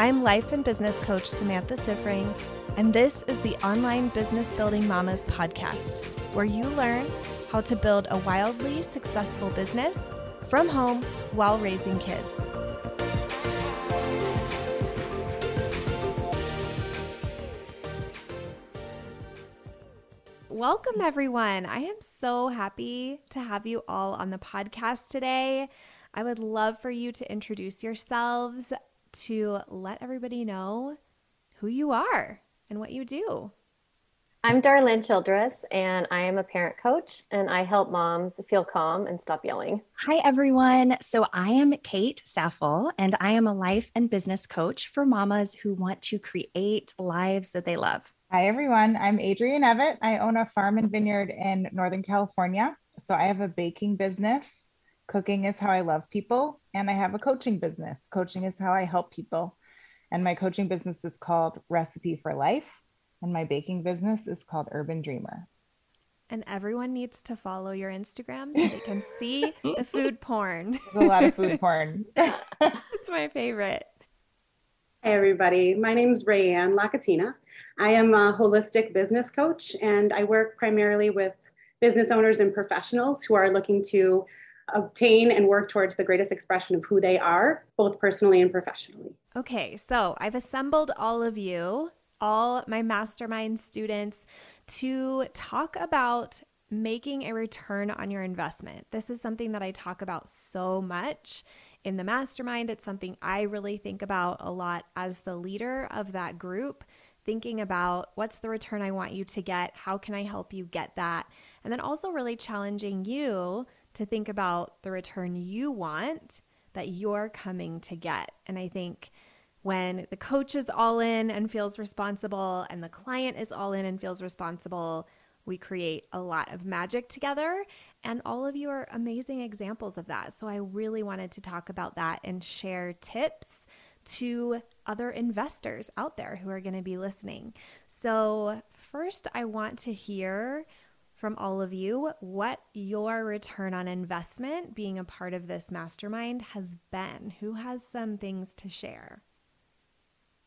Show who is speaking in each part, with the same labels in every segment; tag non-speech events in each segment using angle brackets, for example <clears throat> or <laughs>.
Speaker 1: I'm life and business coach Samantha Siffring, and this is the Online Business Building Mamas podcast, where you learn how to build a wildly successful business from home while raising kids. Welcome, everyone. I am so happy to have you all on the podcast today. I would love for you to introduce yourselves to let everybody know who you are and what you do.
Speaker 2: I'm Darlene Childress, and I am a parent coach, and I help moms feel calm and stop yelling.
Speaker 3: Hi, everyone. So, I am Kate Saffel, and I am a life and business coach for mamas who want to create lives that they love.
Speaker 4: Hi, everyone. I'm Adrienne Evett. I own a farm and vineyard in Northern California. So, I have a baking business. Cooking is how I love people, and I have a coaching business. Coaching is how I help people. And my coaching business is called Recipe for Life and my baking business is called Urban Dreamer.
Speaker 1: And everyone needs to follow your Instagram so they can <laughs> see the food porn.
Speaker 4: There's a lot of food porn. <laughs> <laughs>
Speaker 1: it's my favorite.
Speaker 5: Hey, everybody. My name is Rayanne Lacatina. I am a holistic business coach, and I work primarily with business owners and professionals who are looking to obtain and work towards the greatest expression of who they are, both personally and professionally.
Speaker 1: Okay, so I've assembled all of you all my mastermind students to talk about making a return on your investment. This is something that I talk about so much in the mastermind. It's something I really think about a lot as the leader of that group, thinking about what's the return I want you to get? How can I help you get that? And then also really challenging you to think about the return you want that you're coming to get. And I think when the coach is all in and feels responsible and the client is all in and feels responsible, we create a lot of magic together. And all of you are amazing examples of that. So I really wanted to talk about that and share tips to other investors out there who are going to be listening. So, first, I want to hear from all of you what your return on investment being a part of this mastermind has been. Who has some things to share?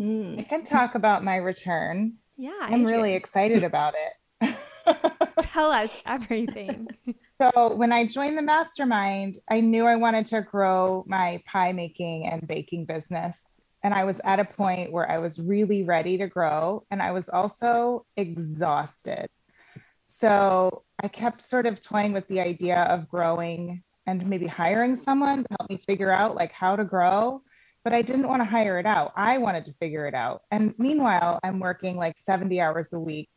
Speaker 4: Mm. I can talk about my return.
Speaker 1: Yeah.
Speaker 4: I'm really excited about it. <laughs>
Speaker 1: Tell us everything.
Speaker 4: so, when I joined the mastermind, I knew I wanted to grow my pie making and baking business. And I was at a point where I was really ready to grow. And I was also exhausted. So, I kept sort of toying with the idea of growing and maybe hiring someone to help me figure out like how to grow but I didn't want to hire it out. I wanted to figure it out. And meanwhile, I'm working like 70 hours a week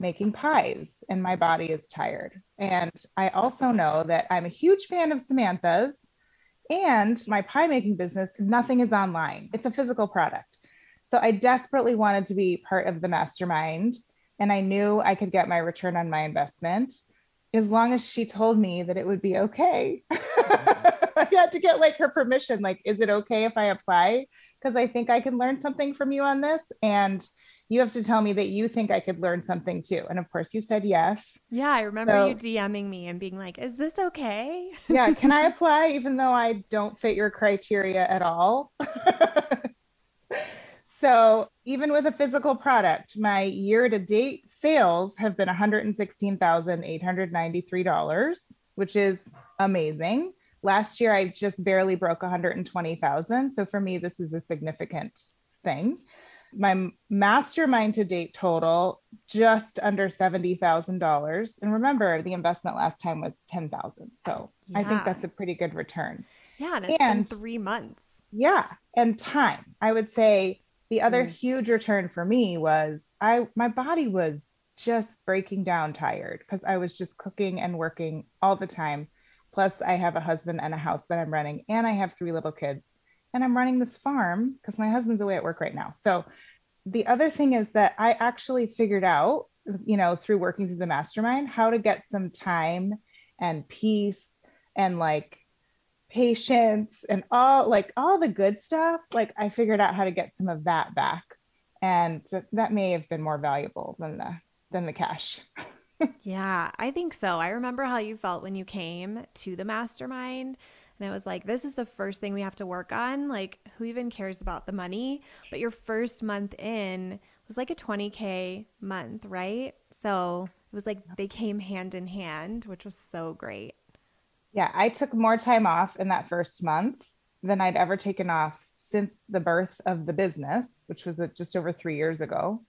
Speaker 4: making pies and my body is tired. And I also know that I'm a huge fan of Samantha's and my pie making business, nothing is online, it's a physical product. So I desperately wanted to be part of the mastermind. And I knew I could get my return on my investment as long as she told me that it would be okay. <laughs> I had to get like her permission. Like, is it okay if I apply? Because I think I can learn something from you on this. And you have to tell me that you think I could learn something too. And of course, you said yes.
Speaker 1: Yeah, I remember so, you DMing me and being like, is this okay? <laughs>
Speaker 4: yeah, can I apply even though I don't fit your criteria at all? <laughs> so, even with a physical product, my year to date sales have been $116,893, which is amazing. Last year, I just barely broke 120,000. So for me, this is a significant thing. My mastermind to date total just under $70,000. And remember, the investment last time was 10,000. So yeah. I think that's a pretty good return.
Speaker 1: Yeah. And it's and, been three months.
Speaker 4: Yeah. And time. I would say the other mm. huge return for me was I my body was just breaking down tired because I was just cooking and working all the time Plus, I have a husband and a house that I'm running, and I have three little kids. And I'm running this farm because my husband's away at work right now. So, the other thing is that I actually figured out, you know, through working through the mastermind, how to get some time and peace and like patience and all like all the good stuff. Like, I figured out how to get some of that back. And that may have been more valuable than the than the cash. <laughs>
Speaker 1: yeah, I think so. I remember how you felt when you came to the mastermind And it was like, this is the first thing we have to work on. Like, who even cares about the money? But your first month in was like a 20K month, right? So it was like they came hand in hand, which was so great.
Speaker 4: Yeah, I took more time off in that first month than I'd ever taken off since the birth of the business, which was uh, just over three years ago.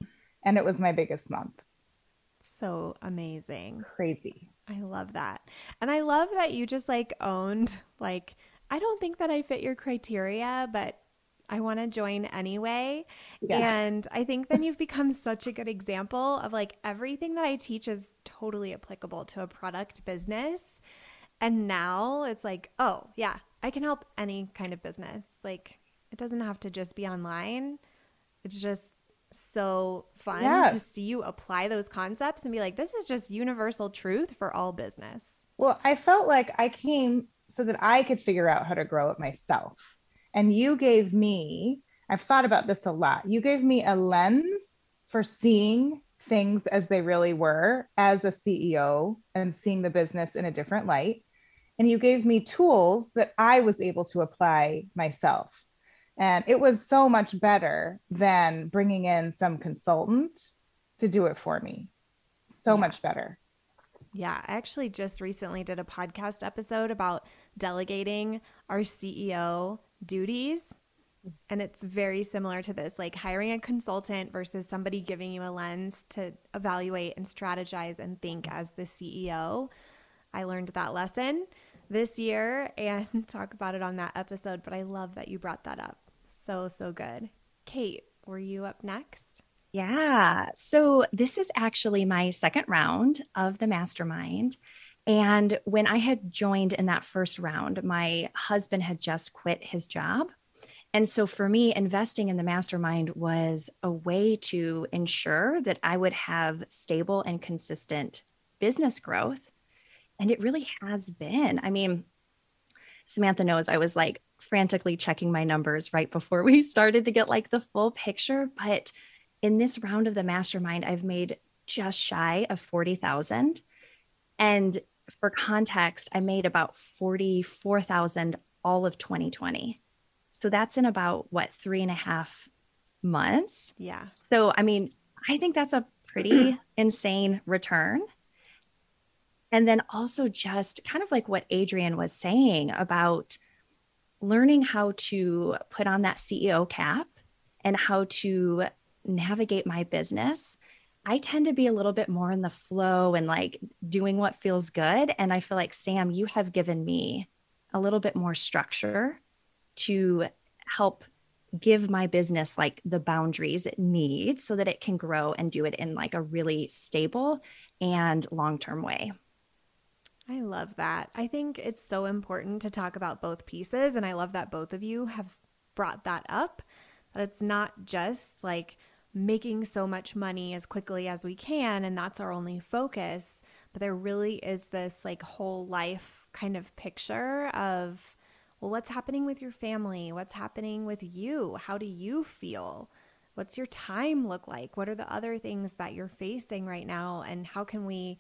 Speaker 4: And it was my biggest month.
Speaker 1: So amazing.
Speaker 4: Crazy.
Speaker 1: I love that. And I love that you just like owned, like, I don't think that I fit your criteria, but I want to join anyway. Yeah. And I think then you've <laughs> become such a good example of like everything that I teach is totally applicable to a product business. And now it's like, oh, yeah, I can help any kind of business. Like, it doesn't have to just be online. It's just so fun yes. to see you apply those concepts and be like, this is just universal truth for all business.
Speaker 4: Well, I felt like I came so that I could figure out how to grow it myself. And you gave me, I've thought about this a lot. You gave me a lens for seeing things as they really were as a CEO and seeing the business in a different light. And you gave me tools that I was able to apply myself. And it was so much better than bringing in some consultant to do it for me. So yeah. much better.
Speaker 1: Yeah, I actually just recently did a podcast episode about delegating our CEO duties. And it's very similar to this like hiring a consultant versus somebody giving you a lens to evaluate and strategize and think as the CEO. I learned that lesson this year and <laughs> talk about it on that episode, but I love that you brought that up so, so good. Kate, were you up next?
Speaker 3: Yeah. So this is actually my second round of the mastermind. And when I had joined in that first round, my husband had just quit his job. And so for me, investing in the mastermind was a way to ensure that I would have stable and consistent business growth. And it really has been. I mean, Samantha knows I was like frantically checking my numbers right before <laughs> we started to get like the full picture. But in this round of the mastermind, I've made just shy of 40,000. And for context, I made about 44,000 all of 2020. So that's in about what, three and a half months?
Speaker 1: Yeah.
Speaker 3: So, I mean, I think that's a pretty <clears throat> insane return. And then also just kind of like what Adrienne was saying about learning how to put on that CEO cap and how to navigate my business, I tend to be a little bit more in the flow and like doing what feels good. And I feel like, Sam, you have given me a little bit more structure to help give my business like the boundaries it needs so that it can grow and do it in like a really stable and long term way.
Speaker 1: I love that. I think it's so important to talk about both pieces. And I love that both of you have brought that up. That it's not just like making so much money as quickly as we can, and that's our only focus. But there really is this like whole life kind of picture of, well, what's happening with your family? What's happening with you? How do you feel? What's your time look like? What are the other things that you're facing right now? And how can we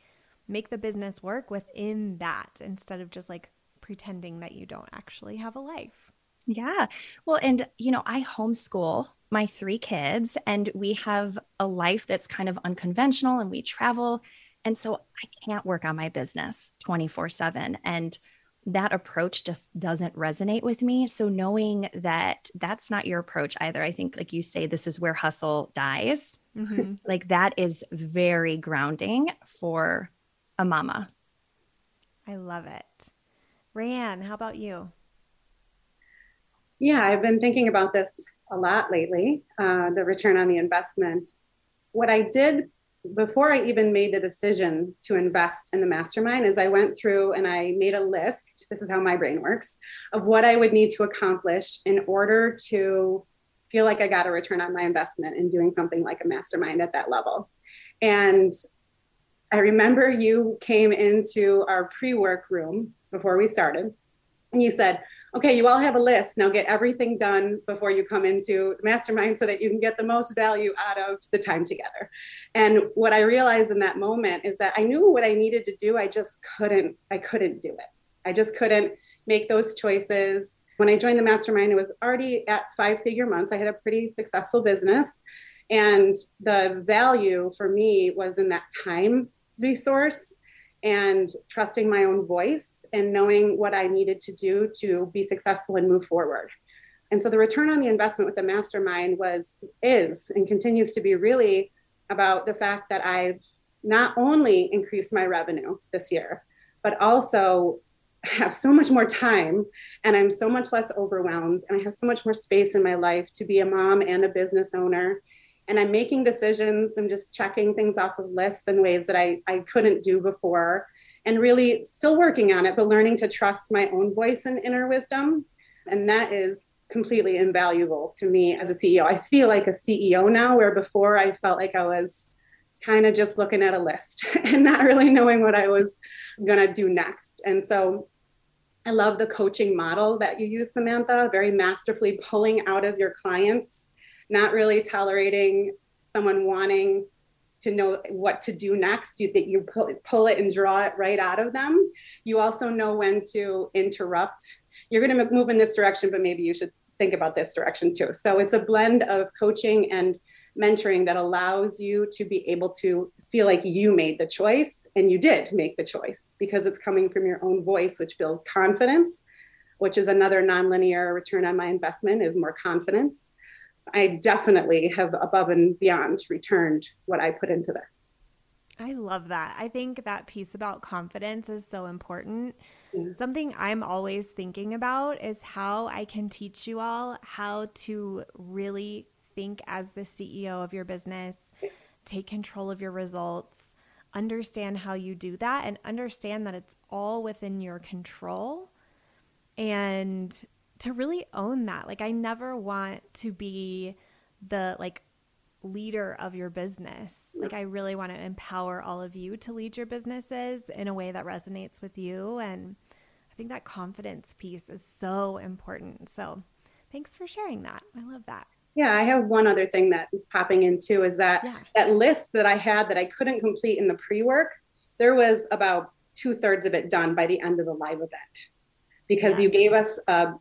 Speaker 1: make the business work within that instead of just like pretending that you don't actually have a life.
Speaker 3: Yeah. Well, and you know, I homeschool my three kids and we have a life that's kind of unconventional and we travel. And so I can't work on my business 24 7. And that approach just doesn't resonate with me. So knowing that that's not your approach either, I think, like you say, this is where hustle dies. Mm-hmm. like that is very grounding for a mama.
Speaker 1: I love it. Rayanne, how about you?
Speaker 5: Yeah, I've been thinking about this a lot lately uh, the return on the investment. What I did before I even made the decision to invest in the mastermind is I went through and I made a list. This is how my brain works of what I would need to accomplish in order to feel like I got a return on my investment in doing something like a mastermind at that level. And I remember you came into our pre work room before we started and you said, okay, you all have a list. Now get everything done before you come into the mastermind so that you can get the most value out of the time together. And what I realized in that moment is that I knew what I needed to do. I just couldn't, I couldn't do it. I just couldn't make those choices. When I joined the mastermind, it was already at five figure months. I had a pretty successful business. And the value for me was in that time resource and trusting my own voice and knowing what I needed to do to be successful and move forward. And so the return on the investment with the mastermind was, is, and continues to be really about the fact that I've not only increased my revenue this year, but also have so much more time and I'm so much less overwhelmed and I have so much more space in my life to be a mom and a business owner. And I'm making decisions and just checking things off of lists in ways that I, I couldn't do before and really still working on it, but learning to trust my own voice and inner wisdom. And that is completely invaluable to me as a CEO. I feel like a CEO now, where before I felt like I was kind of just looking at a list <laughs> and not really knowing what I was going to do next. And so I love the coaching model that you use, Samantha, very masterfully pulling out of your clients, not really tolerating someone wanting to know what to do next. You that you pull, pull it and draw it right out of them. You also know when to interrupt. You're going to move in this direction but maybe you should think about this direction too. So it's a blend of coaching and mentoring that allows you to be able to feel like you made the choice and you did make the choice because it's coming from your own voice which builds confidence which is another nonlinear return on my investment is more confidence i definitely have above and beyond returned what i put into this
Speaker 1: i love that i think that piece about confidence is so important yeah. something i'm always thinking about is how i can teach you all how to really think as the CEO of your business, take control of your results, understand how you do that, and understand that it's all within your control. And to really own that. Like, I never want to be the like leader of your business. Like, I really want to empower all of you to lead your businesses in a way that resonates with you. And I think that confidence piece is so important. So, thanks for sharing that. I love that.
Speaker 5: Yeah, I have one other thing that is popping in too is that yeah. that list that I had that I couldn't complete in the pre work, there was about two thirds of it done by the end of the live event because yes. you gave us a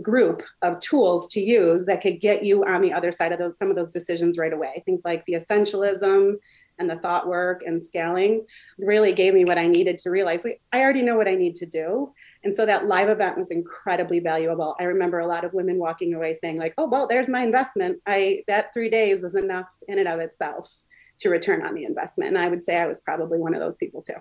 Speaker 5: group of tools to use that could get you on the other side of those some of those decisions right away. Things like the essentialism, and the thought work and scaling really gave me what I needed to realize I already know what I need to do. And so that live event was incredibly valuable. I remember a lot of women walking away saying, like, oh, well, there's my investment. I that three days was enough in and of itself to return on the investment. And I would say I was probably one of those people too.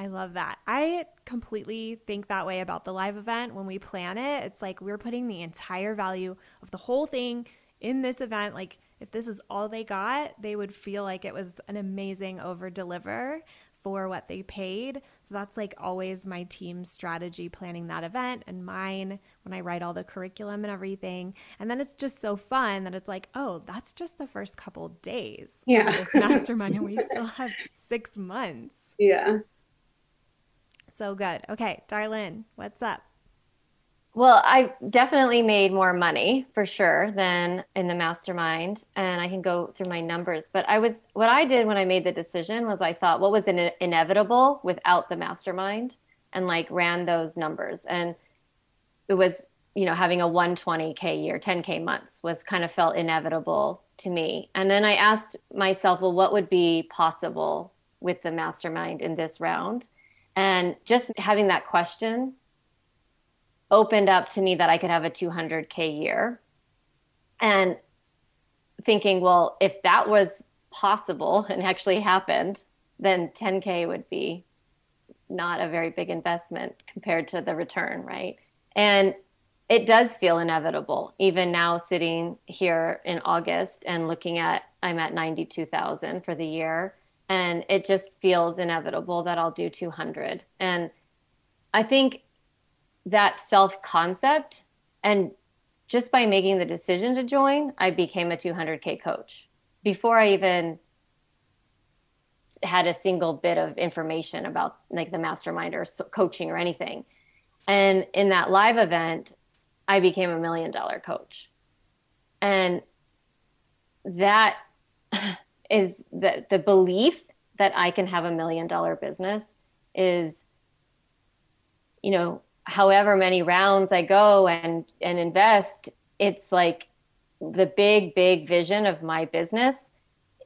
Speaker 1: I love that. I completely think that way about the live event when we plan it. It's like we're putting the entire value of the whole thing in this event. Like if this is all they got, they would feel like it was an amazing over deliver for what they paid. So that's like always my team's strategy planning that event and mine when I write all the curriculum and everything. And then it's just so fun that it's like, oh, that's just the first couple days.
Speaker 5: Yeah.
Speaker 1: This mastermind and we still have six months. <laughs>
Speaker 5: Yeah.
Speaker 1: So good. Okay, Darlene, what's up?
Speaker 2: Well, I definitely made more money for sure than in the mastermind, and I can go through my numbers. But I was what I did when I made the decision was I thought what was in- inevitable without the mastermind, and like ran those numbers, and it was you know having a 120k year, 10k months was kind of felt inevitable to me. And then I asked myself, well, what would be possible with the mastermind in this round? And just having that question opened up to me that I could have a 200K year. And thinking, well, if that was possible <laughs> and actually happened, then 10K would be not a very big investment compared to the return, right? And it does feel inevitable, even now sitting here in August and looking at, I'm at 92,000 for the year. And it just feels inevitable that I'll do 200. And I think that self concept and just by making the decision to join i became a 200k coach. Before i even had a single bit of information about like the mastermind or coaching or anything. And in that live event i became a million dollar coach. And that <laughs> is that the belief that i can have a million dollar business is you know however many rounds I go and and invest, it's like the big big vision of my business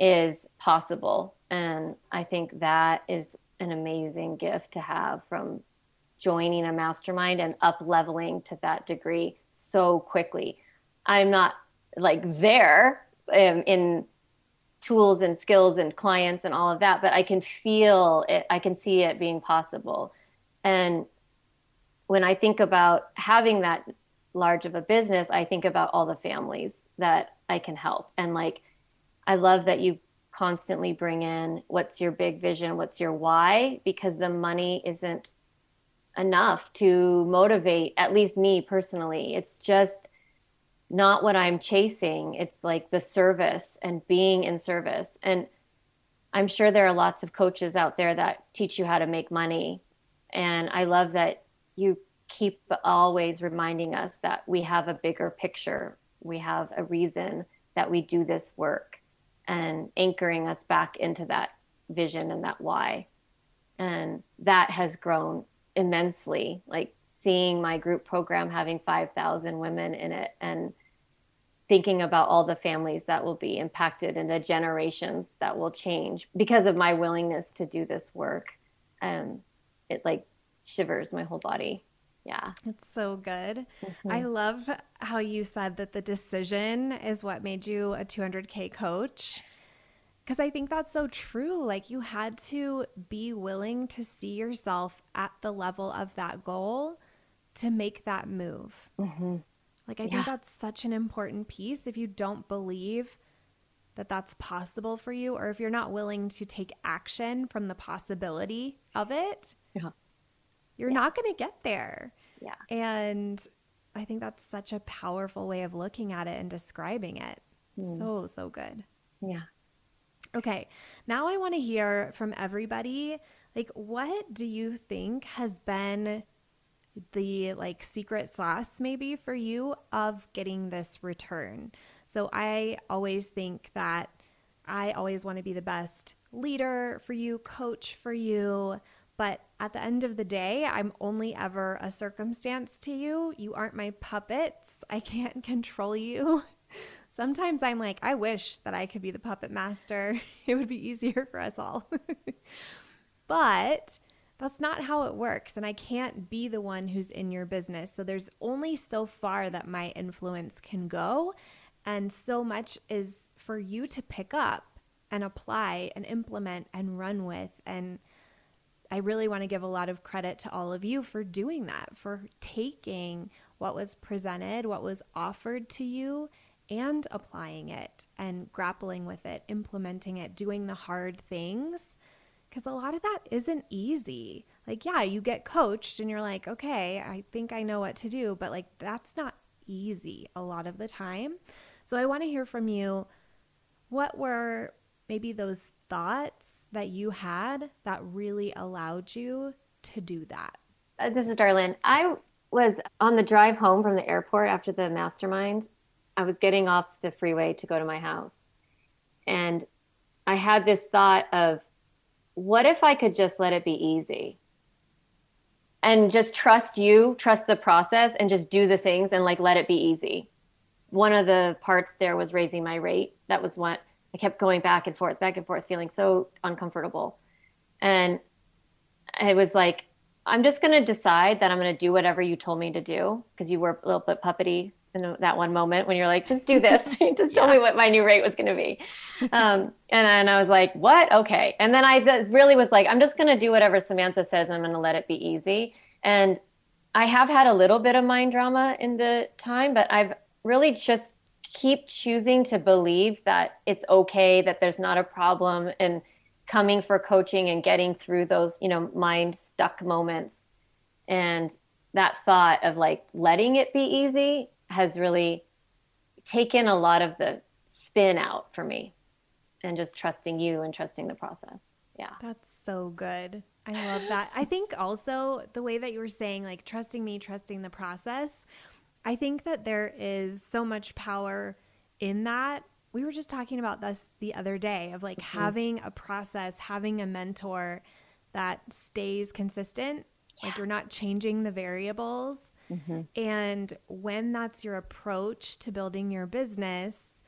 Speaker 2: is possible and I think that is an amazing gift to have from joining a mastermind and up leveling to that degree so quickly. I'm not like there um, in tools and skills and clients and all of that, but I can feel it, I can see it being possible. And when I think about having that large of a business, I think about all the families that I can help. And like, I love that you constantly bring in what's your big vision, what's your why, because the money isn't enough to motivate, at least me personally. It's just not what I'm chasing. It's like the service and being in service. And I'm sure there are lots of coaches out there that teach you how to make money. And I love that you keep always reminding us that we have a bigger picture. We have a reason that we do this work and anchoring us back into that vision and that why. And that has grown immensely. Like seeing my group program having 5,000 women in it and thinking about all the families that will be impacted and the generations that will change because of my willingness to do this work. Um, it like shivers my whole body. Yeah.
Speaker 1: It's so good. Mm-hmm. I love how you said that the decision is what made you a 200K coach. Because I think that's so true. Like, you had to be willing to see yourself at the level of that goal to make that move. Mm-hmm. Like, I yeah. think that's such an important piece. If you don't believe that that's possible for you, or if you're not willing to take action from the possibility of it, yeah you're yeah. not going to get there.
Speaker 2: Yeah.
Speaker 1: And I think that's such a powerful way of looking at it and describing it. Mm. So, so good.
Speaker 2: Yeah.
Speaker 1: Okay. Now I want to hear from everybody like what do you think has been the like secret sauce maybe for you of getting this return? So I always think that I always want to be the best leader for you, coach for you, but at the end of the day, I'm only ever a circumstance to you. You aren't my puppets. I can't <laughs> control you. Sometimes I'm like, I wish that I could be the puppet master. <laughs> It would be easier for us all. <laughs> but that's not how it works. And I can't be the one who's in your business. So there's only so far that my influence can go. And so much is for you to pick up and apply and implement and run with and I really want to give a lot of credit to all of you for doing that, for taking what was presented, what was offered to you, and applying it and grappling with it, implementing it, doing the hard things. Because a lot of that isn't easy. Like, yeah, you get coached and you're like, okay, I think I know what to do, but like, that's not easy a lot of the time. So I want to hear from you. What were maybe those thoughts that you had that really allowed you to do that?
Speaker 2: Uh, this is Darlene. I was on the drive home from the airport after the mastermind. I was getting off the freeway to go to my house. And I had this thought of what if I could just let it be easy? And just trust you, trust the process, and just do the things and like let it be easy. One of the parts there was raising my rate. That was what I kept going back and forth, back and forth, feeling so uncomfortable. And it was like, I'm just going to decide that I'm going to do whatever you told me to do because you were a little bit puppety in that one moment when you're like, just do this. <laughs> <laughs> just tell yeah. me what my new rate was going to be. <laughs> Um, and then I was like, what? Okay. And then I really was like, I'm just going to do whatever Samantha says. I'm going to let it be easy. And I have had a little bit of mind drama in the time, but I've really just keep choosing to believe that it's okay, that there's not a problem, and coming for coaching and getting through those, you know, mind stuck moments. And that thought of like letting it be easy has really taken a lot of the spin out for me and just trusting you and trusting the process. Yeah.
Speaker 1: That's so good. I love that. I think also the way that you were saying, like trusting me, trusting the process, I think that there is so much power in that. We were just talking about this the other day of like mm-hmm. having a process, having a mentor that stays consistent Yeah. Like you're not changing the variables. Mm-hmm. And when that's your approach to building your business,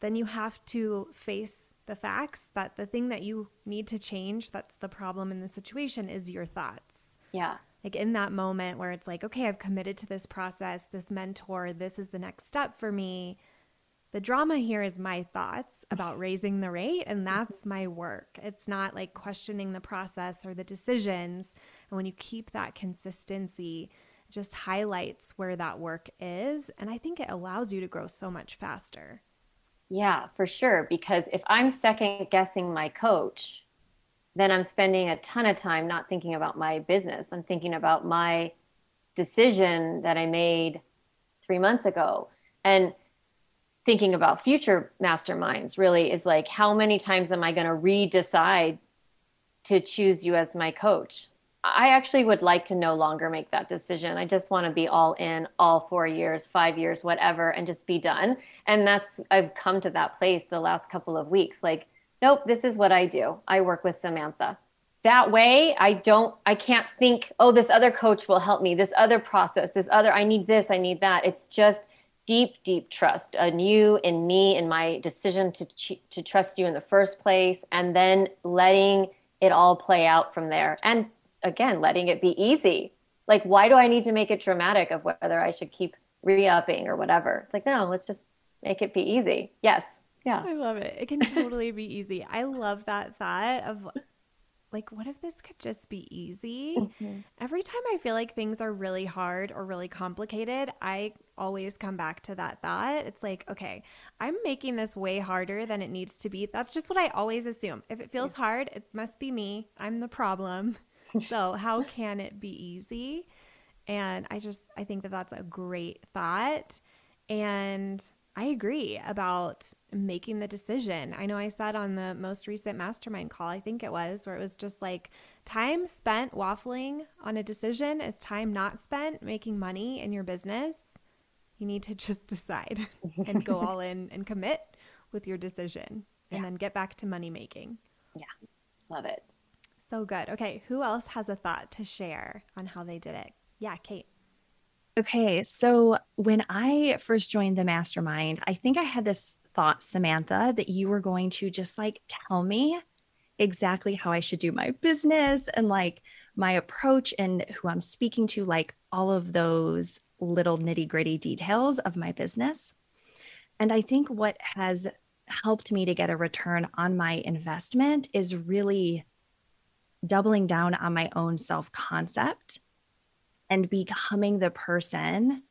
Speaker 1: then you have to face the facts that the thing that you need to change, that's the problem in the situation, is your thoughts.
Speaker 2: Yeah.
Speaker 1: Like in that moment where it's like, okay, I've committed to this process, this mentor, this is the next step for me the drama here is my thoughts about <laughs> raising the rate, and that's my work. It's not like questioning the process or the decisions. And when you keep that consistency, just highlights where that work is. And I think it allows you to grow so much faster.
Speaker 2: Yeah, for sure. Because if I'm second guessing my coach, then I'm spending a ton of time not thinking about my business. I'm thinking about my decision that I made three months ago. And thinking about future masterminds really is like how many times am i going to re-decide to choose you as my coach i actually would like to no longer make that decision. I just want to be all in all four years five years whatever and just be done. And that's i've come to that place the last couple of weeks like nope this is what i do. I work with samantha. That way i don't i can't think oh this other coach will help me this other process this other i need this i need that. It's just deep, deep trust in you, in me, in my decision to to trust you in the first place, and then letting it all play out from there. And again, letting it be easy. Like, why do I need to make it dramatic of whether I should keep re-upping or whatever? It's like, no, let's just make it be easy. Yes. Yeah.
Speaker 1: I love it. It can totally be easy. I love that thought of like, what if this could just be easy? Mm-hmm. Every time I feel like things are really hard or really complicated, I always come back to that thought. It's like, okay, I'm making this way harder than it needs to be. That's just what I always assume. If it feels hard, it must be me. I'm the problem. So, how can it be easy? And I just, I think that that's a great thought. And I agree about making the decision. I know I said on the most recent mastermind call, I think it was, where it was just like time spent waffling on a decision is time not spent making money in your business. You need to <laughs> just decide and go all in and commit with your decision and yeah. then get back to money making.
Speaker 2: Yeah, love it.
Speaker 1: So good. Okay, who else has a thought to share on how they did it? Yeah, Kate.
Speaker 3: Okay, so when I first joined the mastermind, I think I had this thought, Samantha, that you were going to just like tell me exactly how I should do my business and like my approach and who I'm speaking to, like all of those little nitty gritty details of my business. And I think what has helped me to get a return on my investment is really doubling down on my own self concept and becoming the person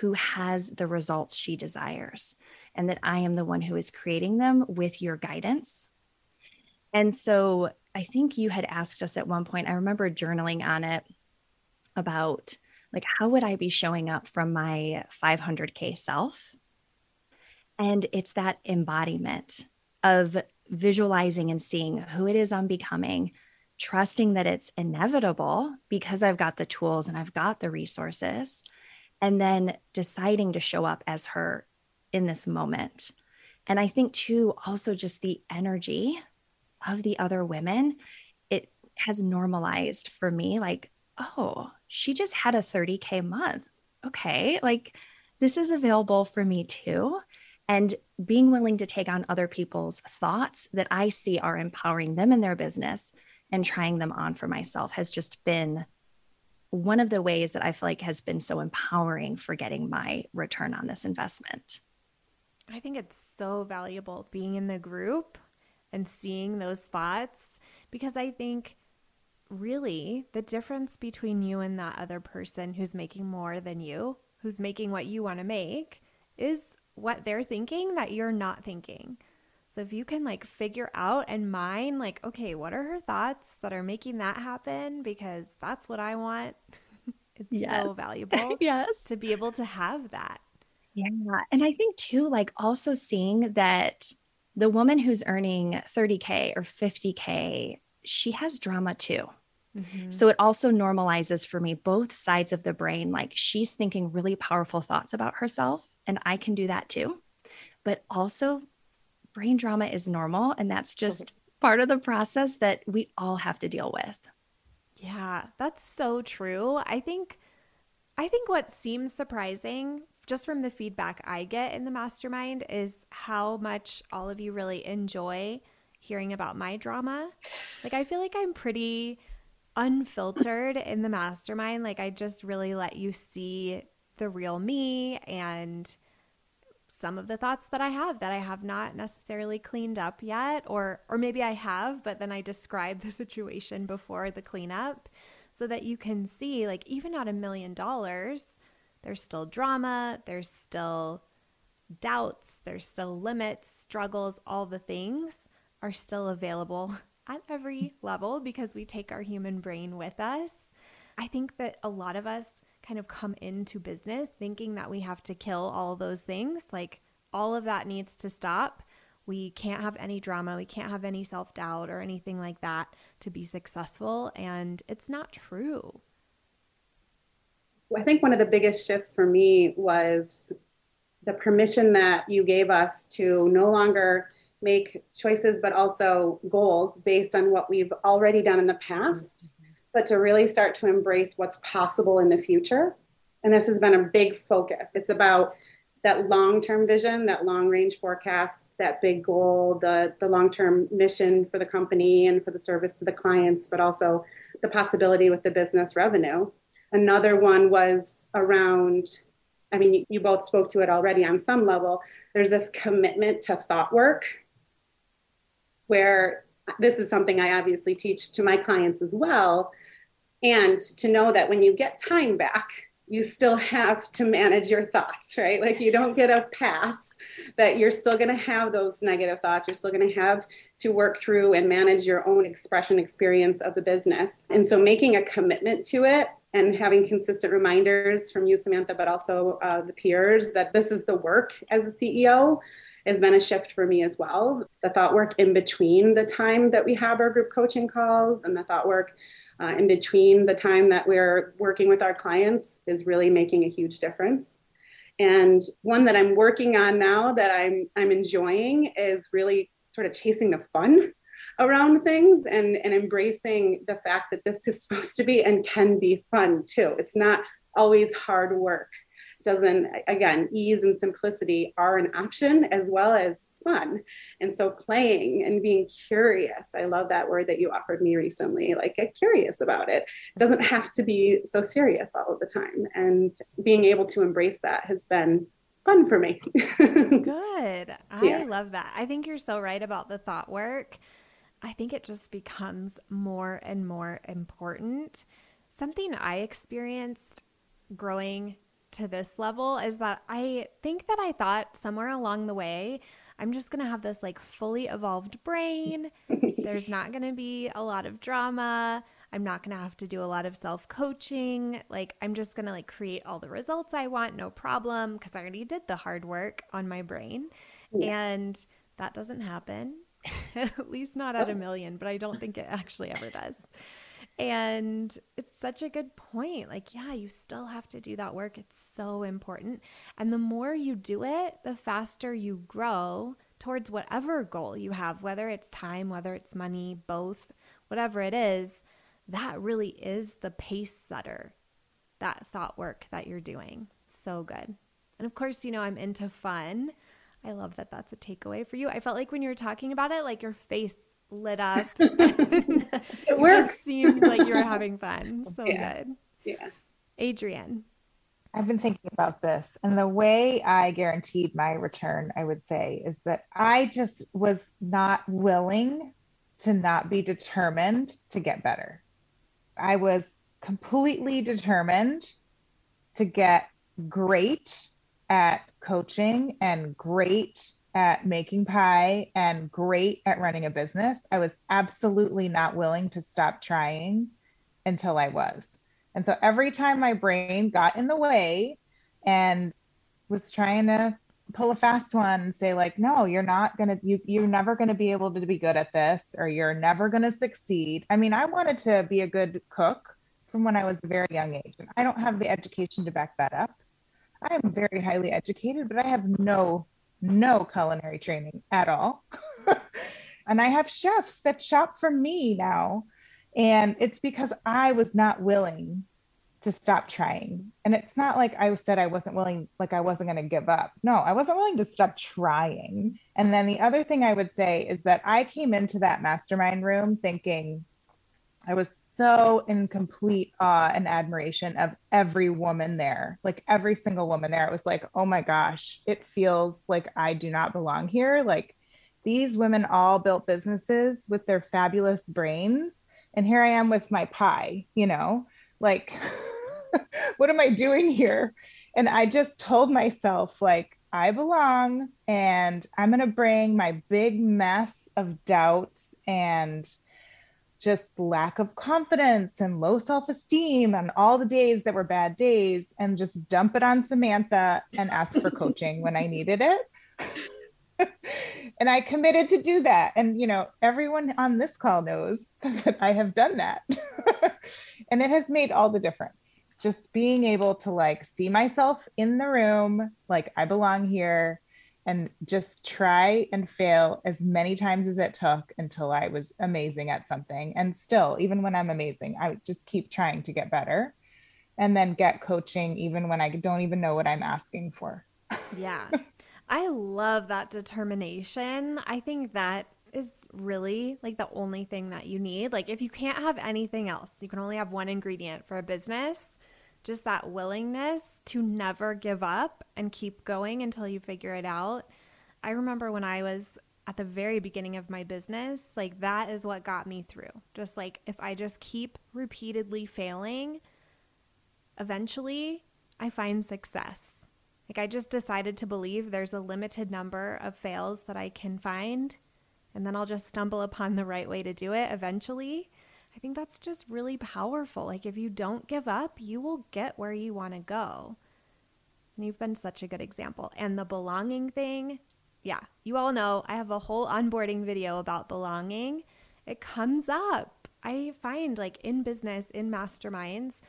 Speaker 3: who has the results she desires, and that I am the one who is creating them with your guidance. And so I think you had asked us at one point, I remember journaling on it about like, how would I be showing up from my 500K self? And it's that embodiment of visualizing and seeing who it is I'm becoming, trusting that it's inevitable because I've got the tools and I've got the resources, and then deciding to show up as her in this moment. And I think, too, also just the energy of the other women, it has normalized for me like, oh, she just had a 30K month. Okay. Like, this is available for me too. And being willing to take on other people's thoughts that I see are empowering them in their business and trying them on for myself has just been one of the ways that I feel like has been so empowering for getting my return on this investment.
Speaker 1: I think it's so valuable being in the group and seeing those thoughts because I think really the difference between you and that other person who's making more than you, who's making what you want to make, is what they're thinking that you're not thinking. So if you can like figure out and mine, like, okay, what are her thoughts that are making that happen? Because that's what I want. <laughs> it's yes. so valuable. <laughs>
Speaker 3: yes.
Speaker 1: To be able to have that.
Speaker 3: Yeah. And I think too, like also seeing that the woman who's earning 30K or 50K, she has drama too. Mm-hmm. So it also normalizes for me both sides of the brain. Like she's thinking really powerful thoughts about herself, and I can do that too. But also brain drama is normal and that's just part of the process that we all have to deal with.
Speaker 1: Yeah, that's so true. I think I think what seems surprising just from the feedback I get in the mastermind is how much all of you really enjoy hearing about my drama. Like I feel like I'm pretty unfiltered in the mastermind. Like I just really let you see the real me and some of the thoughts that I have that I have not necessarily cleaned up yet or or maybe I have but then I describe the situation before the cleanup so that you can see like even at a million dollars there's still drama, there's still doubts, there's still limits, struggles, all the things are still available <laughs> at every level because we take our human brain with us. I think that a lot of us kind of come into business thinking that we have to kill all those things. Like all of that needs to stop. We can't have any drama. We can't have any self doubt or anything like that to be successful. And it's not true.
Speaker 5: I think one of the biggest shifts for me was the permission that you gave us to no longer make choices, but also goals based on what we've already done in the past, mm-hmm. But to really start to embrace what's possible in the future. And this has been a big focus. It's about that long-term vision, that long-range forecast, that big goal, the, the long-term mission for the company and for the service to the clients, but also the possibility with the business revenue. Another one was around, I mean, you, you both spoke to it already on some level. There's this commitment to thought work where this is something I obviously teach to my clients as well. And to know that when you get time back, you still have to manage your thoughts, right? Like you don't get a pass, that you're still going to have those negative thoughts. You're still going to have to work through and manage your own expression experience of the business. And so making a commitment to it and having consistent reminders from you, Samantha, but also uh, the peers that this is the work as a CEO has been a shift for me as well. The thought work in between the time that we have our group coaching calls and the thought work uh, in between the time that we're working with our clients is really making a huge difference. And one that I'm working on now that I'm I'm enjoying is really sort of chasing the fun around things and, and embracing the fact that this is <laughs> supposed to be and can be fun too. It's not always hard work doesn't again ease and simplicity are an option as well as fun. And so playing and being curious i love that word that you offered me recently like get curious about it. it doesn't have to be so serious all of the time. And being able to embrace that has been fun for me. <laughs>
Speaker 1: Good. I yeah. love that. I think you're so right about the thought work. I think it just becomes more and more important. Something i experienced growing to this level is that I think that I thought somewhere along the way, I'm just going to have this like fully evolved brain. <laughs> There's not going to be a lot of drama. I'm not going to have to do a lot of self coaching. Like, I'm just going to like create all the results I want, no problem, because I already did the hard work on my brain. Yeah. And that doesn't happen, <laughs> at least not at a million, but I don't think it actually ever does. And it's such a good point. Like, yeah, you still have to do that work. It's so important. And the more you do it, the faster you grow towards whatever goal you have, whether it's time, whether it's money, both, whatever it is. That really is the pace setter, that thought work that you're doing. So good. And of course, you know, I'm into fun. I love that that's a takeaway for you. I felt like when you were talking about it, like your face lit up. <laughs> <laughs> it works. Just seemed like you were having fun. <laughs> So yeah. good.
Speaker 5: Yeah.
Speaker 1: Adrienne.
Speaker 4: I've been thinking about this, and the way I guaranteed my return, I would say, is that I just was not willing to not be determined to get better. I was completely determined to get great at coaching and great at making pie and great at running a business, I was absolutely not willing to stop trying until I was. And so every time my brain got in the way and was trying to pull a fast one and say like no you're not going to you you're never going to be able to be good at this or you're never going to succeed i mean i wanted to be a good cook from when i was a very young age and i don't have the education to back that up i am very highly educated but i have no no culinary training at all. <laughs> and I have chefs that shop for me now. And it's because I was not willing to stop trying. And it's not like I said I wasn't willing, like I wasn't going to give up. No, I wasn't willing to stop trying. And then the other thing I would say is that I came into that mastermind room thinking I was so in complete awe and admiration of every woman there, like every single woman there. It was like, oh my gosh, it feels like I do not belong here. Like these women all built businesses with their fabulous brains. And here I am with my pie, you know, like, <laughs> what am I doing here? And I just told myself, like, I belong and I'm going to bring my big mess of doubts and just lack of confidence and low self esteem and all the days that were bad days and just dump it on Samantha and ask for coaching when I needed it. <laughs> and I committed to do that. And, you know, everyone on this call knows that I have done that. <laughs> and it has made all the difference. Just being able to like see myself in the room, like I belong here, and just try and fail as many times as it took until I was amazing at something. And still, even when I'm amazing, I just keep trying to get better and then get coaching even when I don't even know what I'm asking for.
Speaker 1: Yeah. <laughs> I love that determination. I think that is really like the only thing that you need. Like, if you can't have anything else, you can only have one ingredient for a business, just that willingness to never give up and keep going until you figure it out. I remember when I was at the very beginning of my business, like that is what got me through. Just like if I just keep repeatedly failing, eventually I find success. Like, I just decided to believe there's a limited number of fails that I can find, and then I'll just stumble upon the right way to do it eventually. I think that's just really powerful. Like, if you don't give up, you will get where you want to go. And you've been such a good example. And the belonging thing, yeah, you all know I have a whole onboarding video about belonging. It comes up. I find like in business, in masterminds,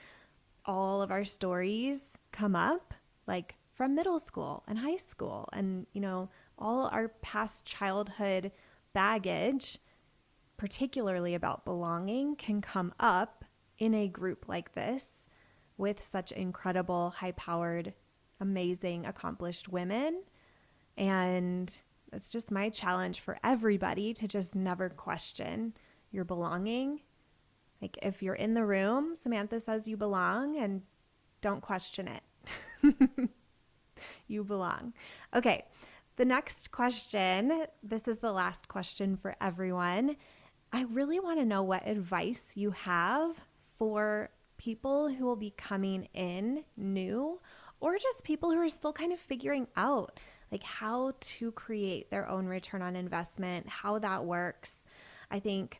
Speaker 1: all of our stories come up. Like from middle school and high school and you know all our past childhood baggage particularly about belonging can come up in a group like this with such incredible high powered amazing accomplished women and it's just my challenge for everybody to just never question your belonging like if you're in the room samantha says you belong and don't question it <laughs> you belong. Okay, the next question this is the last question for everyone. I really want to know what advice you have for people who will be coming in new or just people who are still kind of figuring out like how to create their own return on investment, how that works. I think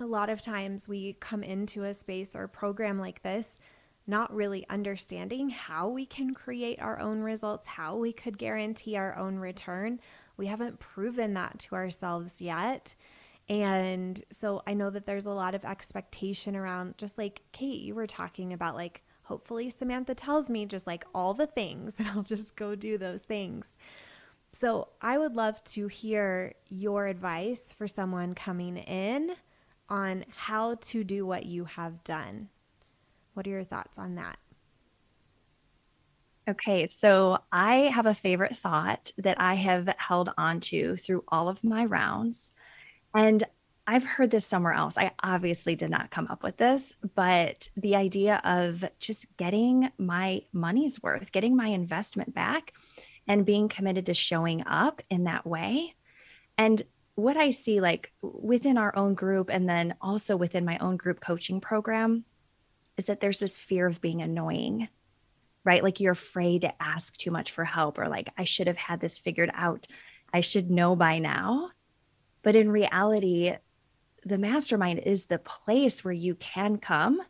Speaker 1: a lot of times we come into a space or a program like this not really understanding how we can create our own results, how we could guarantee our own return. We haven't proven that to ourselves yet. And so I know that there's a lot of expectation around, just like Kate, you were talking about, like, hopefully Samantha tells me just like all the things <laughs> and I'll just go do those things. So I would love to hear your advice for someone coming in on how to do what you have done. What are your thoughts on that?
Speaker 3: Okay, so I have a favorite thought that I have held on to through all of my rounds. And I've heard this somewhere else. I obviously did not come up with this, but the idea of just getting my money's worth, getting my investment back, and being committed to showing up in that way. And what I see, like within our own group, and then also within my own group coaching program, is that there's this fear of being annoying, right? Like you're afraid to ask too much for help, or like, I should have had this figured out. I should know by now. But in reality, the mastermind is the place where you can come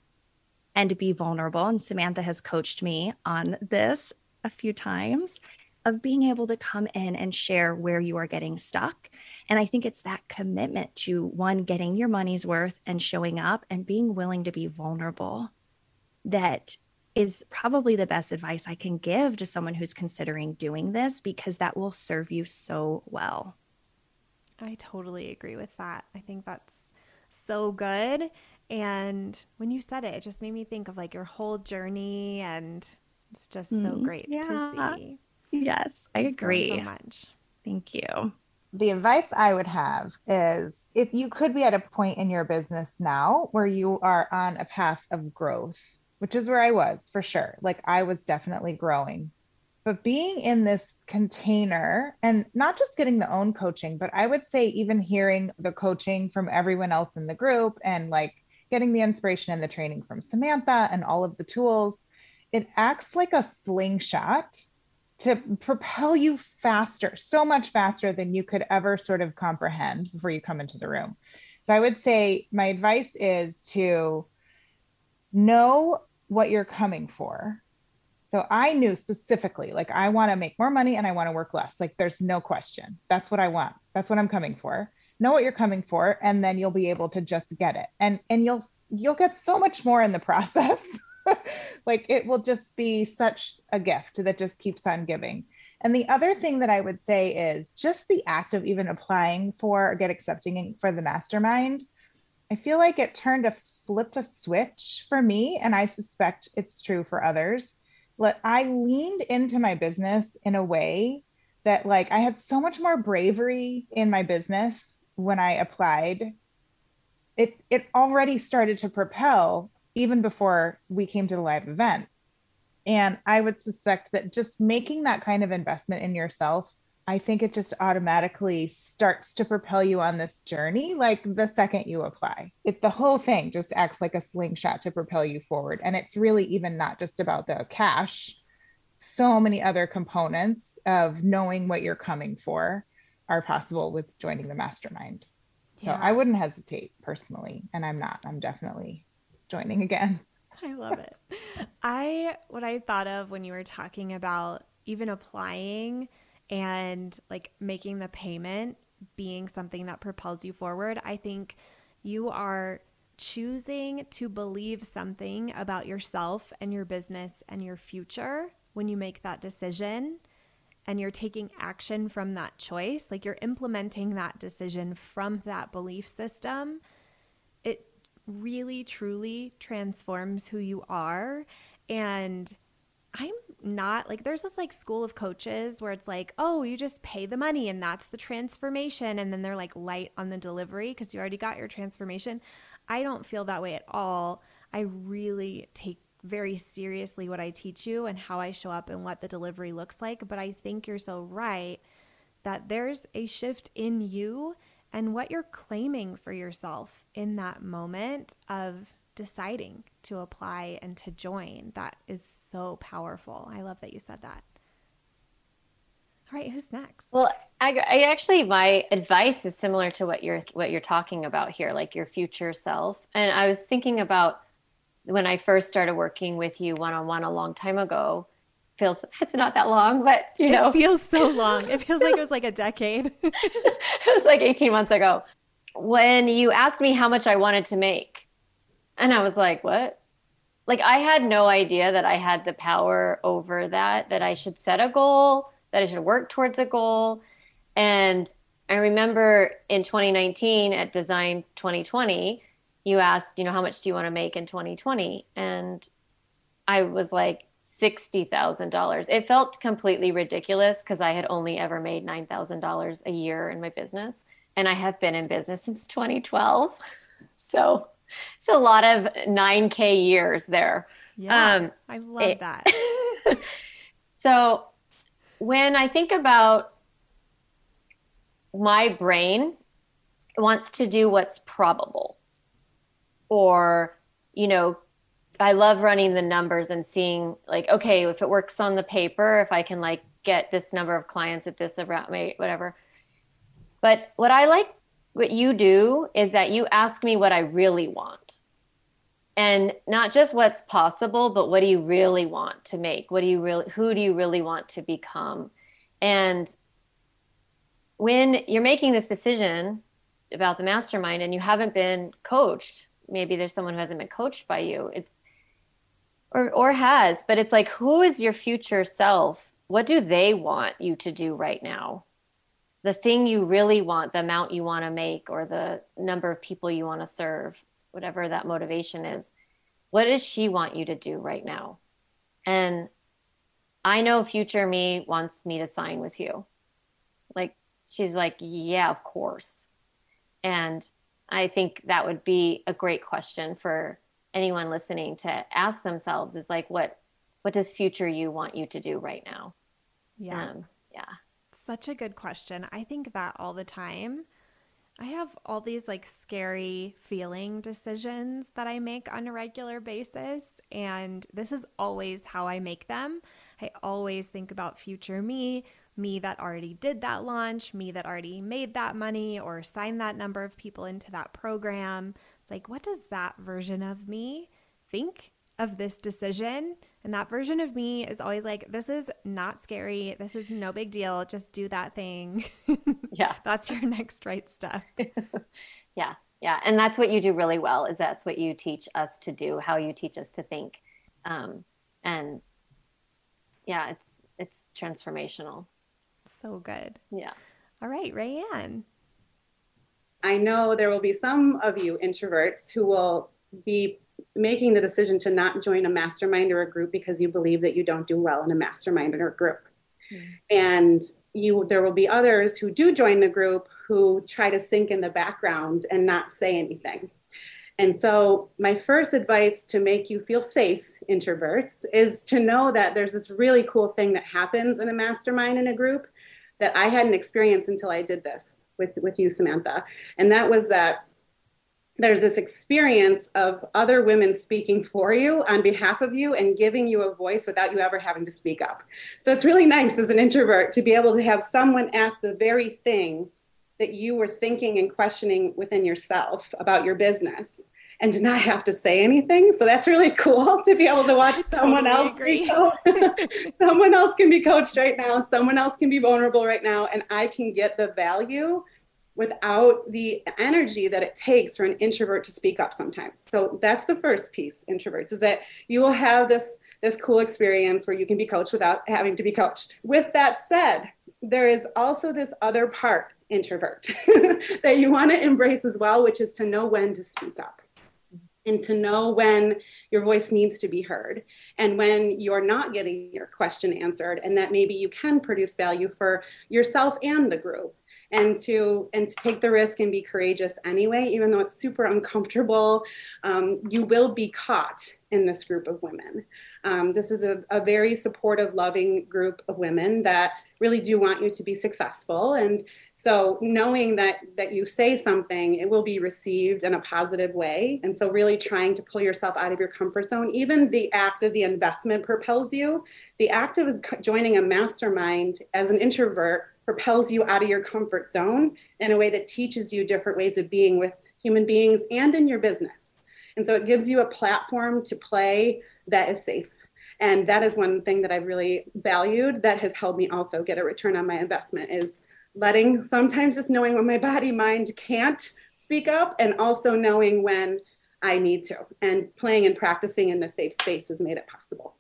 Speaker 3: and be vulnerable. And Samantha has coached me on this a few times of being able to come in and share where you are getting stuck. And I think it's that commitment to one, getting your money's worth and showing up and being willing to be vulnerable that is probably the best advice I can give to someone who's considering doing this because that will serve you so well.
Speaker 1: I totally agree with that. I think that's so good. And when you said it, it just made me think of like your whole journey and it's just so
Speaker 3: Mm,
Speaker 1: great
Speaker 3: yeah.
Speaker 1: to see.
Speaker 3: Yes, I agree.
Speaker 1: So much.
Speaker 3: Thank you.
Speaker 4: the advice I would have is if you could be at a point in your business now where you are on a path of growth, which is where I was for sure. Like I was definitely growing. But being in this container and not just getting the own coaching, but I would say even hearing the coaching from everyone else in the group and like getting the inspiration and the training from Samantha and all of the tools, it acts like a slingshot to propel you faster, so much faster than you could ever sort of comprehend before you come into the room. So I would say my advice is to know what you're coming for. So I knew specifically, like, I want to make more money and I want to work less. Like, there's no question. That's what I want. That's what I'm coming for. Know what you're coming for, and then you'll be able to just get it. And and you'll you'll get so much more in the <laughs> process. like it will just be such a gift that just keeps on giving. And the other thing that I would say is just the act of even applying for or get accepting for the mastermind. I feel like it turned a flipped a switch for me, and I suspect it's true for others. But I leaned into my business in a way that, like, I had so much more bravery in my business when I applied. It it already started to propel even before we came to the live event. And I would suspect that just making that kind of investment in yourself, I think it just automatically starts to propel you on this journey like the second you apply. It the whole thing just acts like a slingshot to propel you forward. And it's really even not just about the cash. So many other components of knowing what you're coming for are possible with joining the mastermind. So I wouldn't hesitate personally, and I'm not. I'm definitely joining again. <laughs>
Speaker 1: I love it. I what I thought of when you were talking about even applying and like making the payment being something that propels you forward. I think you are choosing to believe something about yourself and your business and your future when you make that decision and you're taking action from that choice, like you're implementing that decision from that belief system, it really truly transforms who you are. And I'm not like, there's this like school of coaches where it's like, oh, you just pay the money and that's the transformation. And then they're like light on the delivery because you already got your transformation. I don't feel that way at all. I really take very seriously what I teach you and how I show up and what the delivery looks like. But I think you're so right that there's a shift in you and what you're claiming for yourself in that moment of deciding to apply and to join. That is so powerful. I love that you said that. All right, who's next?
Speaker 2: Well, I, I actually my advice is similar to what you're what you're talking about here, like your future self. And I was thinking about when I first started working with you one on one a long time ago. Feels it's not that long, but you know,
Speaker 1: it feels so long. It feels like it was <laughs> like a decade.
Speaker 2: it was like 18 months ago when you asked me how much I wanted to make. And I was like, what? Like, I had no idea that I had the power over that, that I should set a goal, that I should work towards a goal. And I remember in 2019 at Design 2020, you asked, you know, how much do you want to make in 2020? And I was like, $60,000. It felt completely ridiculous because I had only ever made $9,000 a year in my business. And I have been in business since 2012. <laughs> So it's a lot of 9K years there.
Speaker 1: yeah,
Speaker 2: Um,
Speaker 1: I love
Speaker 2: it-
Speaker 1: that. <laughs>
Speaker 2: so when I think about my brain wants to do what's probable or you know I love running the numbers and seeing like okay if it works on the paper if I can like get this number of clients at this around whatever but what I like what you do is that you ask me what I really want. And not just what's possible but what do you really want to make? What do you really who do you really want to become? And when you're making this decision about the mastermind and you haven't been coached maybe there's someone who hasn't been coached by you it's or or has but it's like who is your future self? What do they want you to do right now the thing you really want the amount you want to make or the number of people you want to serve whatever that motivation is, what does she want you to do right now? And I know future me wants me to sign with you. Like, she's like, yeah, of course. And I think that would be a great question for anyone listening to ask themselves is like, what, what does future you want you to do right now?
Speaker 1: Yeah.
Speaker 2: Um, yeah.
Speaker 1: Such a good question. I think that all the time. I have all these like scary feeling decisions that I make on a regular basis. And this is always how I make them. I always think about future me, me that already did that launch, me that already made that money or signed that number of people into that program. It's like, what does that version of me think of this decision? And that version of me is always like, this is not scary. This is no big deal. Just do that thing. <laughs>
Speaker 2: Yeah.
Speaker 1: that's your <laughs> next right step. <laughs>
Speaker 2: yeah. Yeah. And that's what you do really well is that's what you teach us to do, how you teach us to think. Um, and yeah, it's, it's transformational.
Speaker 1: So good.
Speaker 2: Yeah.
Speaker 1: All right, Raeanne.
Speaker 5: I know there will be some of you introverts who will be making the decision to not join a mastermind or a group because you believe that you don't do well in a mastermind or a group. Mm. And you there will be others who do join the group who try to sink in the background and not say anything. And so my first advice to make you feel safe introverts is to know that there's this really cool thing that happens in a mastermind in a group that I hadn't experienced until I did this with with you Samantha. And that was that there's this experience of other women speaking for you on behalf of you and giving you a voice without you ever having to speak up. So it's really nice as an introvert to be able to have someone ask the very thing that you were thinking and questioning within yourself about your business and to not have to say anything. So that's really <laughs> cool to be able to watch someone totally else agree. be coached. <laughs> someone else can be coached right now. Someone else can be vulnerable right now. And I can get the value without the energy that it takes for an introvert to speak up sometimes. So that's the first piece, introverts, is that you will have this this cool experience where you can be coached without having to be coached. With that said, there is also this other part, introvert, <laughs> that you want to embrace as well, which is to know when to speak up and to know when your voice needs to be heard and when you're not getting your question answered and that maybe you can produce value for yourself and the group and to and to take the risk and be courageous anyway even though it's super uncomfortable um, you will be caught in this group of women. Um, this is a, a very supportive loving group of women that really do want you to be successful. And so knowing that that you say something it will be received in a positive way. And so really trying to pull yourself out of your comfort zone. Even the act of the investment propels you. The act of joining a mastermind as an introvert propels you out of your comfort zone in a way that teaches you different ways of being with human beings and in your business. And so it gives you a platform to play that is safe. And that is one thing that I've really valued that has helped me also get a return on my investment is letting sometimes just knowing when my body mind can't speak up and also knowing when I need to. And playing and practicing in the safe space has made it possible.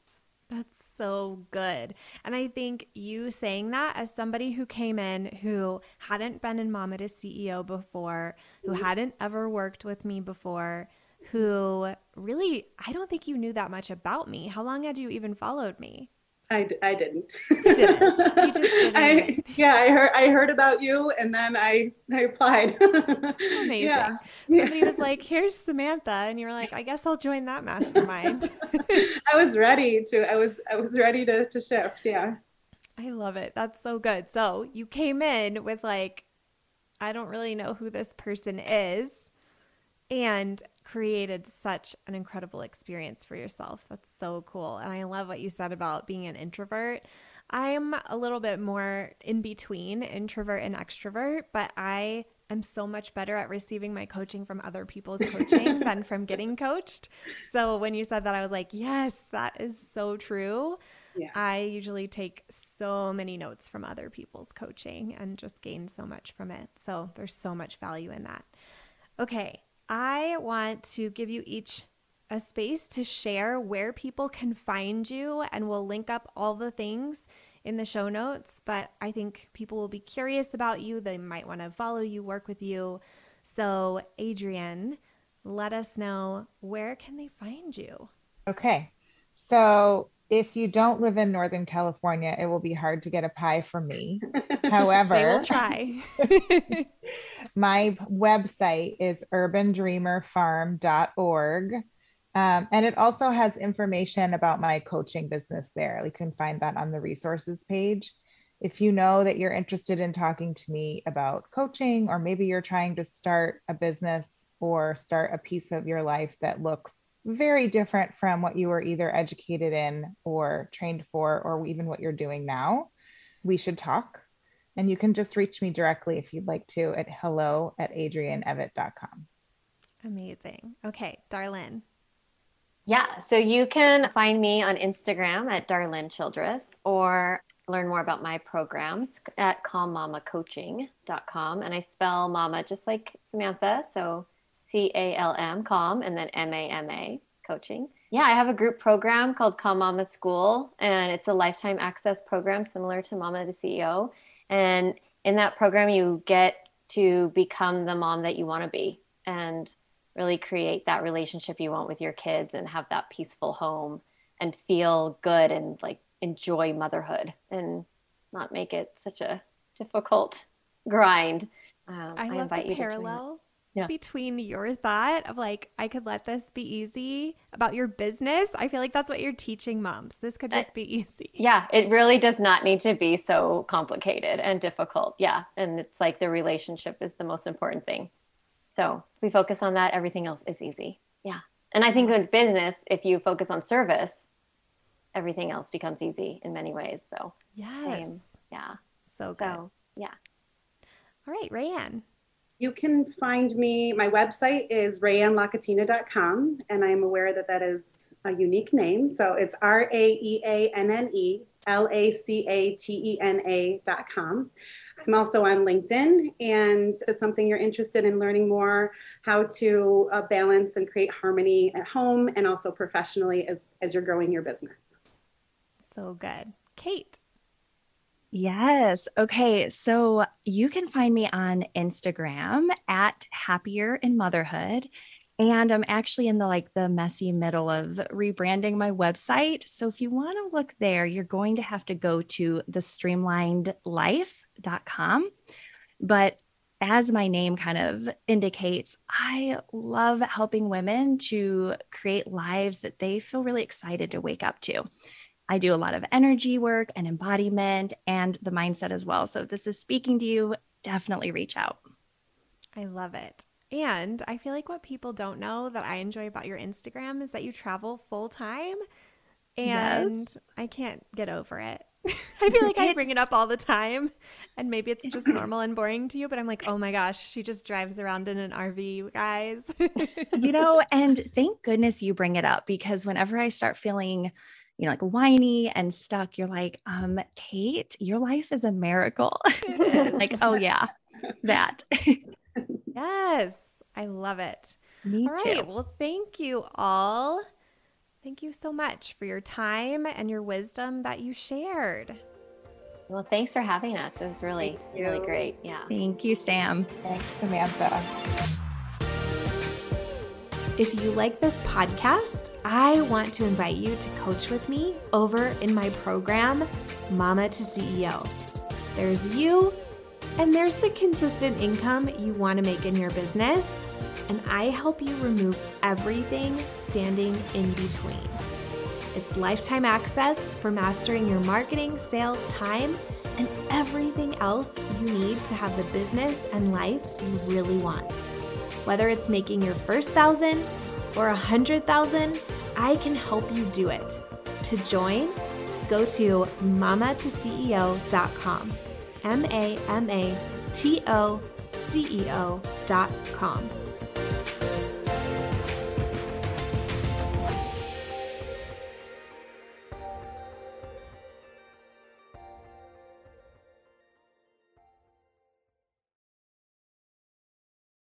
Speaker 1: That's so good. And I think you saying that as somebody who came in who hadn't been in Mama to CEO before, who mm-hmm. hadn't ever worked with me before, who really, I don't think you knew that much about me. How long had you even followed me?
Speaker 5: I, I didn't. You didn't. You <laughs> just didn't. I, yeah, I heard I heard about you, and then I I applied. <laughs>
Speaker 1: Amazing. Yeah. Somebody was like, "Here's Samantha," and you were like, "I guess I'll join that mastermind." <laughs>
Speaker 5: I was ready to. I was I was ready to to shift. Yeah.
Speaker 1: I love it. That's so good. So you came in with like, I don't really know who this person is, and created such an incredible experience for yourself. That's so cool. And I love what you said about being an introvert. I'm a little bit more in between introvert and extrovert, but I am so much better at receiving my coaching from other people's coaching <laughs> than from getting coached. So when you said that, I was like, yes, that is so true. Yeah. I usually take so many notes from other people's coaching and just gain so much from it. So there's so much value in that. Okay, I want to give you each a space to share where people can find you, and we'll link up all the things in the show notes. But I think people will be curious about you. They might want to follow you, work with you. So, Adrienne, let us know where can they find you?
Speaker 4: Okay. So if you don't live in Northern California, it will be hard to get a pie from me. However, <laughs>
Speaker 1: they will try. <laughs>
Speaker 4: my website is urbandreamerfarm.org. Um, and it also has information about my coaching business there. You can find that on the resources page. If you know that you're interested in talking to me about coaching, or maybe you're trying to start a business or start a piece of your life that looks very different from what you were either educated in or trained for, or even what you're doing now, we should talk. And you can just reach me directly if you'd like to at hello at adrianevitt.com.
Speaker 1: Amazing. Okay, Darlene.
Speaker 2: Yeah, so you can find me on Instagram at Darlene Childress or learn more about my programs at calmmamacoaching.com. And I spell mama just like Samantha. So C A L M, calm, and then M A M A, coaching. Yeah, I have a group program called Calm Mama School, and it's a lifetime access program similar to Mama to CEO. And in that program, you get to become the mom that you want to be and really create that relationship you want with your kids and have that peaceful home and feel good and like enjoy motherhood and not make it such a difficult grind.
Speaker 1: Um, I, I love invite the you parallel yeah. between your thought of like, I could let this be easy about your business. I feel like that's what you're teaching moms. This could just be easy.
Speaker 2: Yeah, it really does not need to be so complicated and difficult. Yeah. And it's like the relationship is the most important thing. So we focus on that, everything else is easy. Yeah. And I think with business, if you focus on service, everything else becomes easy in many ways. So,
Speaker 1: yes. Same.
Speaker 2: Yeah.
Speaker 1: So good. So,
Speaker 2: yeah.
Speaker 1: All right, Raeanne.
Speaker 5: You can find me, my website is raeanneLacatena.com, and I'm aware that that is a unique name. So it's R A E A N N E L A C A T E N A.com. I'm also on LinkedIn, and if it's something you're interested in learning more how to uh, balance and create harmony at home and also professionally as, as you're growing your business.
Speaker 1: So good. Kate.
Speaker 3: Yes. Okay. So you can find me on Instagram at happier in motherhood. And I'm actually in the like the messy middle of rebranding my website. So if you want to look there, you're going to have to go to the streamlinedlife.com. But as my name kind of indicates, I love helping women to create lives that they feel really excited to wake up to. I do a lot of energy work and embodiment and the mindset as well. So if this is speaking to you, definitely reach out.
Speaker 1: I love it. And I feel like what people don't know that I enjoy about your Instagram is that you travel full time. And yes. I can't get over it. <laughs> I feel like I bring it up all the time. And maybe it's just <clears throat> normal and boring to you, but I'm like, oh my gosh, she just drives around in an RV, guys.
Speaker 3: you know, <laughs> and thank goodness you bring it up because whenever I start feeling you know, like whiny and stuck, you're like, um, Kate, your life is a miracle. <laughs> <laughs> like, oh yeah, that. <laughs>
Speaker 1: yes, I love it.
Speaker 3: Me
Speaker 1: all
Speaker 3: too.
Speaker 1: right. Well, thank you all. Thank you so much for your time and your wisdom that you shared.
Speaker 2: Well, thanks for having us. It was really, really great. Yeah.
Speaker 3: Thank you, Sam.
Speaker 4: Thanks, Samantha.
Speaker 1: If you like this podcast, I want to invite you to coach with me over in my program, Mama to CEO. There's you, and there's the consistent income you want to make in your business, and I help you remove everything standing in between. It's lifetime access for mastering your marketing, sales, time, and everything else you need to have the business and life you really want. Whether it's making your first thousand or a hundred thousand, I can help you do it. To join, go to mamatoceo.com. M A M A T O C E O.com.